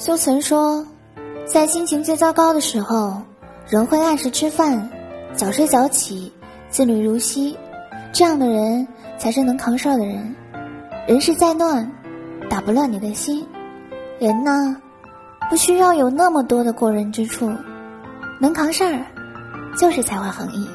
修岑说，在心情最糟糕的时候，人会按时吃饭，早睡早起，自律如昔，这样的人才是能扛事儿的人。人世再乱，打不乱你的心。人呢，不需要有那么多的过人之处，能扛事儿，就是才华横溢。